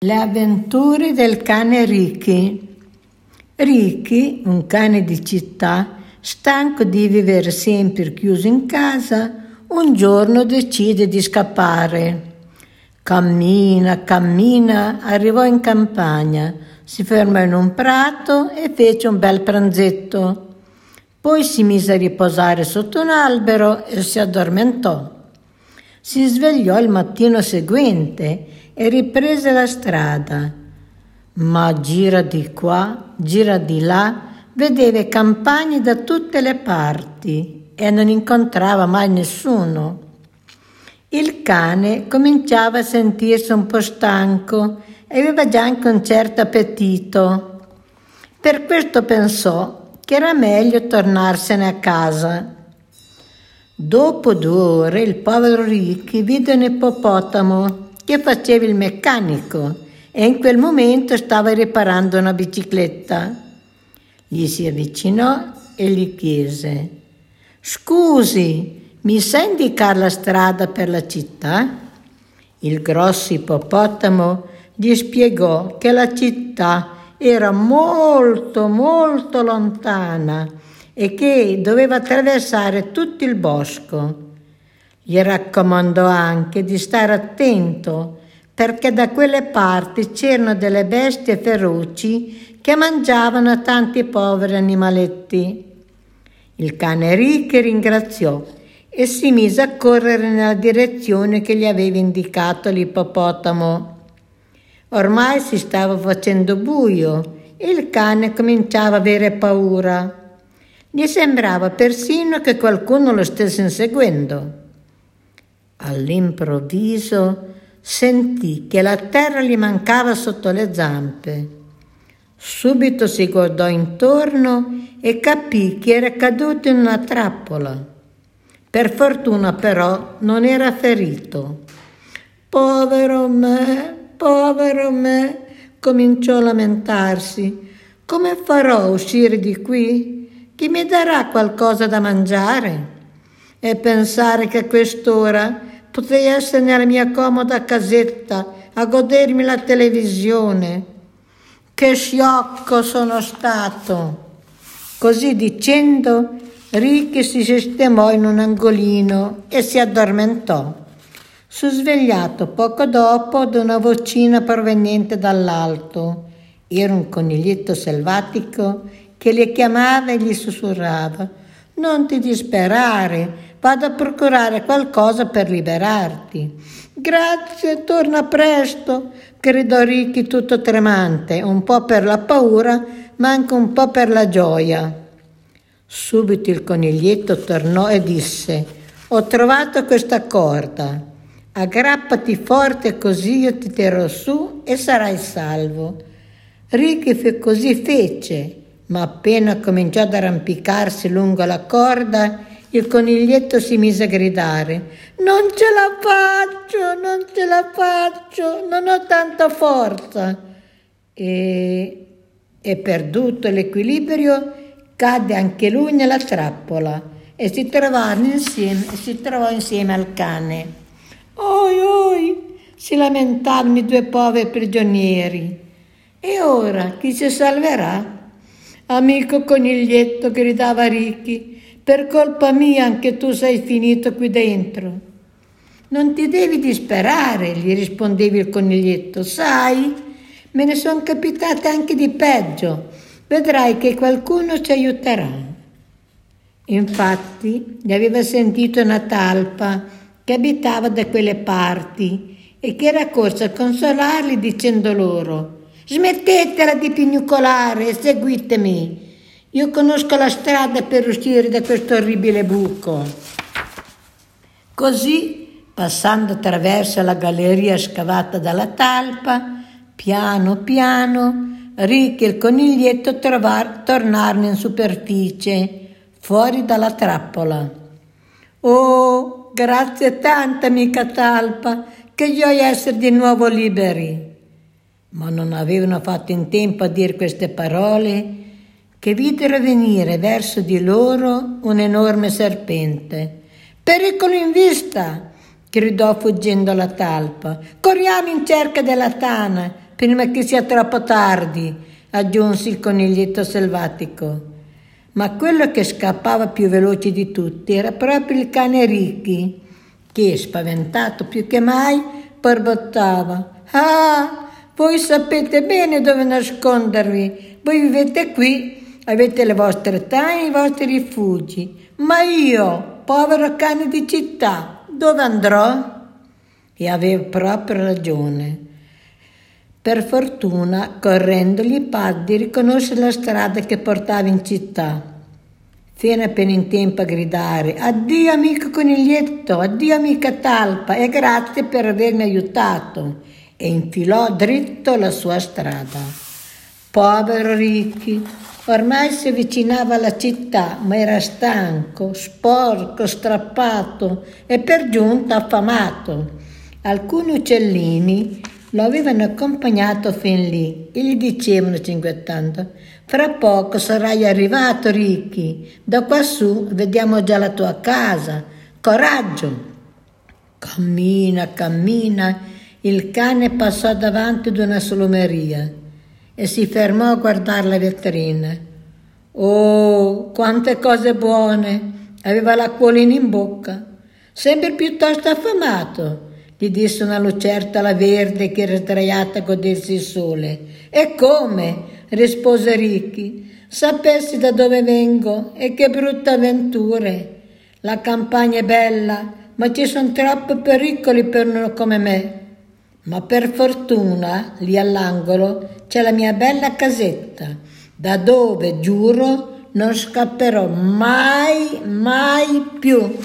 Le avventure del cane Ricky. Ricky, un cane di città, stanco di vivere sempre chiuso in casa, un giorno decide di scappare. Cammina, cammina, arrivò in campagna, si fermò in un prato e fece un bel pranzetto. Poi si mise a riposare sotto un albero e si addormentò. Si svegliò il mattino seguente e riprese la strada. Ma gira di qua, gira di là, vedeva campagne da tutte le parti e non incontrava mai nessuno. Il cane cominciava a sentirsi un po' stanco e aveva già anche un certo appetito. Per questo pensò che era meglio tornarsene a casa. Dopo due ore il povero Ricky vide un ippopotamo che faceva il meccanico e in quel momento stava riparando una bicicletta. Gli si avvicinò e gli chiese: Scusi, mi sa indicare la strada per la città? Il grosso ippopotamo gli spiegò che la città era molto, molto lontana e che doveva attraversare tutto il bosco. Gli raccomandò anche di stare attento perché da quelle parti c'erano delle bestie feroci che mangiavano tanti poveri animaletti. Il cane Ricche ringraziò e si mise a correre nella direzione che gli aveva indicato l'ippopotamo. Ormai si stava facendo buio e il cane cominciava a avere paura. Gli sembrava persino che qualcuno lo stesse inseguendo. All'improvviso sentì che la terra gli mancava sotto le zampe. Subito si guardò intorno e capì che era caduto in una trappola. Per fortuna però non era ferito. Povero me, povero me, cominciò a lamentarsi. Come farò a uscire di qui? Chi mi darà qualcosa da mangiare? E pensare che a quest'ora Potrei essere nella mia comoda casetta a godermi la televisione. Che sciocco sono stato! Così dicendo, Ricky si sistemò in un angolino e si addormentò. Fu svegliato poco dopo da una vocina proveniente dall'alto. Era un coniglietto selvatico che le chiamava e gli sussurrava: Non ti disperare, Vado a procurare qualcosa per liberarti. Grazie, torna presto, gridò Ricky tutto tremante, un po' per la paura, ma anche un po' per la gioia. Subito il coniglietto tornò e disse: Ho trovato questa corda. Aggrappati forte così io ti terrò su e sarai salvo. Ricky così fece, ma appena cominciò ad arrampicarsi lungo la corda, il coniglietto si mise a gridare. Non ce la faccio, non ce la faccio, non ho tanta forza. E, e perduto l'equilibrio, cadde anche lui nella trappola e si trovarono insieme, si trovò insieme al cane. Oi, oi, si lamentavano i due poveri prigionieri. E ora chi si salverà? Amico coniglietto, gridava Ricky, per colpa mia anche tu sei finito qui dentro. Non ti devi disperare, gli rispondeva il coniglietto. Sai, me ne sono capitate anche di peggio. Vedrai che qualcuno ci aiuterà. Infatti, gli aveva sentito una talpa che abitava da quelle parti e che era corsa a consolarli dicendo loro Smettetela di pignucolare e seguitemi. Io conosco la strada per uscire da questo orribile buco. Così, passando attraverso la galleria scavata dalla talpa, piano piano, Rick e il coniglietto trovar, tornarono in superficie, fuori dalla trappola. Oh, grazie tanta, amica talpa, che gioia essere di nuovo liberi. Ma non avevano fatto in tempo a dire queste parole che videro venire verso di loro un enorme serpente. Pericolo in vista! gridò fuggendo la talpa. Corriamo in cerca della tana, prima che sia troppo tardi, aggiunse il coniglietto selvatico. Ma quello che scappava più veloce di tutti era proprio il cane Ricky, che, spaventato più che mai, borbottava. Ah, voi sapete bene dove nascondervi. Voi vivete qui, avete le vostre tane i vostri rifugi. Ma io, povero cane di città, dove andrò? E aveva proprio ragione. Per fortuna, correndogli Paddy riconosce la strada che portava in città. Fino appena in tempo a gridare Addio amico coniglietto, addio amica talpa e grazie per avermi aiutato e infilò dritto la sua strada. Povero Ricky, ormai si avvicinava alla città, ma era stanco, sporco, strappato e per giunta affamato. Alcuni uccellini lo avevano accompagnato fin lì e gli dicevano cinguettando fra poco sarai arrivato Ricky da quassù vediamo già la tua casa coraggio cammina cammina il cane passò davanti ad una solomeria e si fermò a guardare le vetrine oh quante cose buone aveva l'acquolina in bocca sempre piuttosto affamato gli disse una lucertola verde che era sdraiata a godersi il sole. E come? rispose Ricky. Sapessi da dove vengo e che brutte avventure. La campagna è bella, ma ci sono troppi pericoli per uno come me. Ma per fortuna, lì all'angolo, c'è la mia bella casetta, da dove, giuro, non scapperò mai, mai più.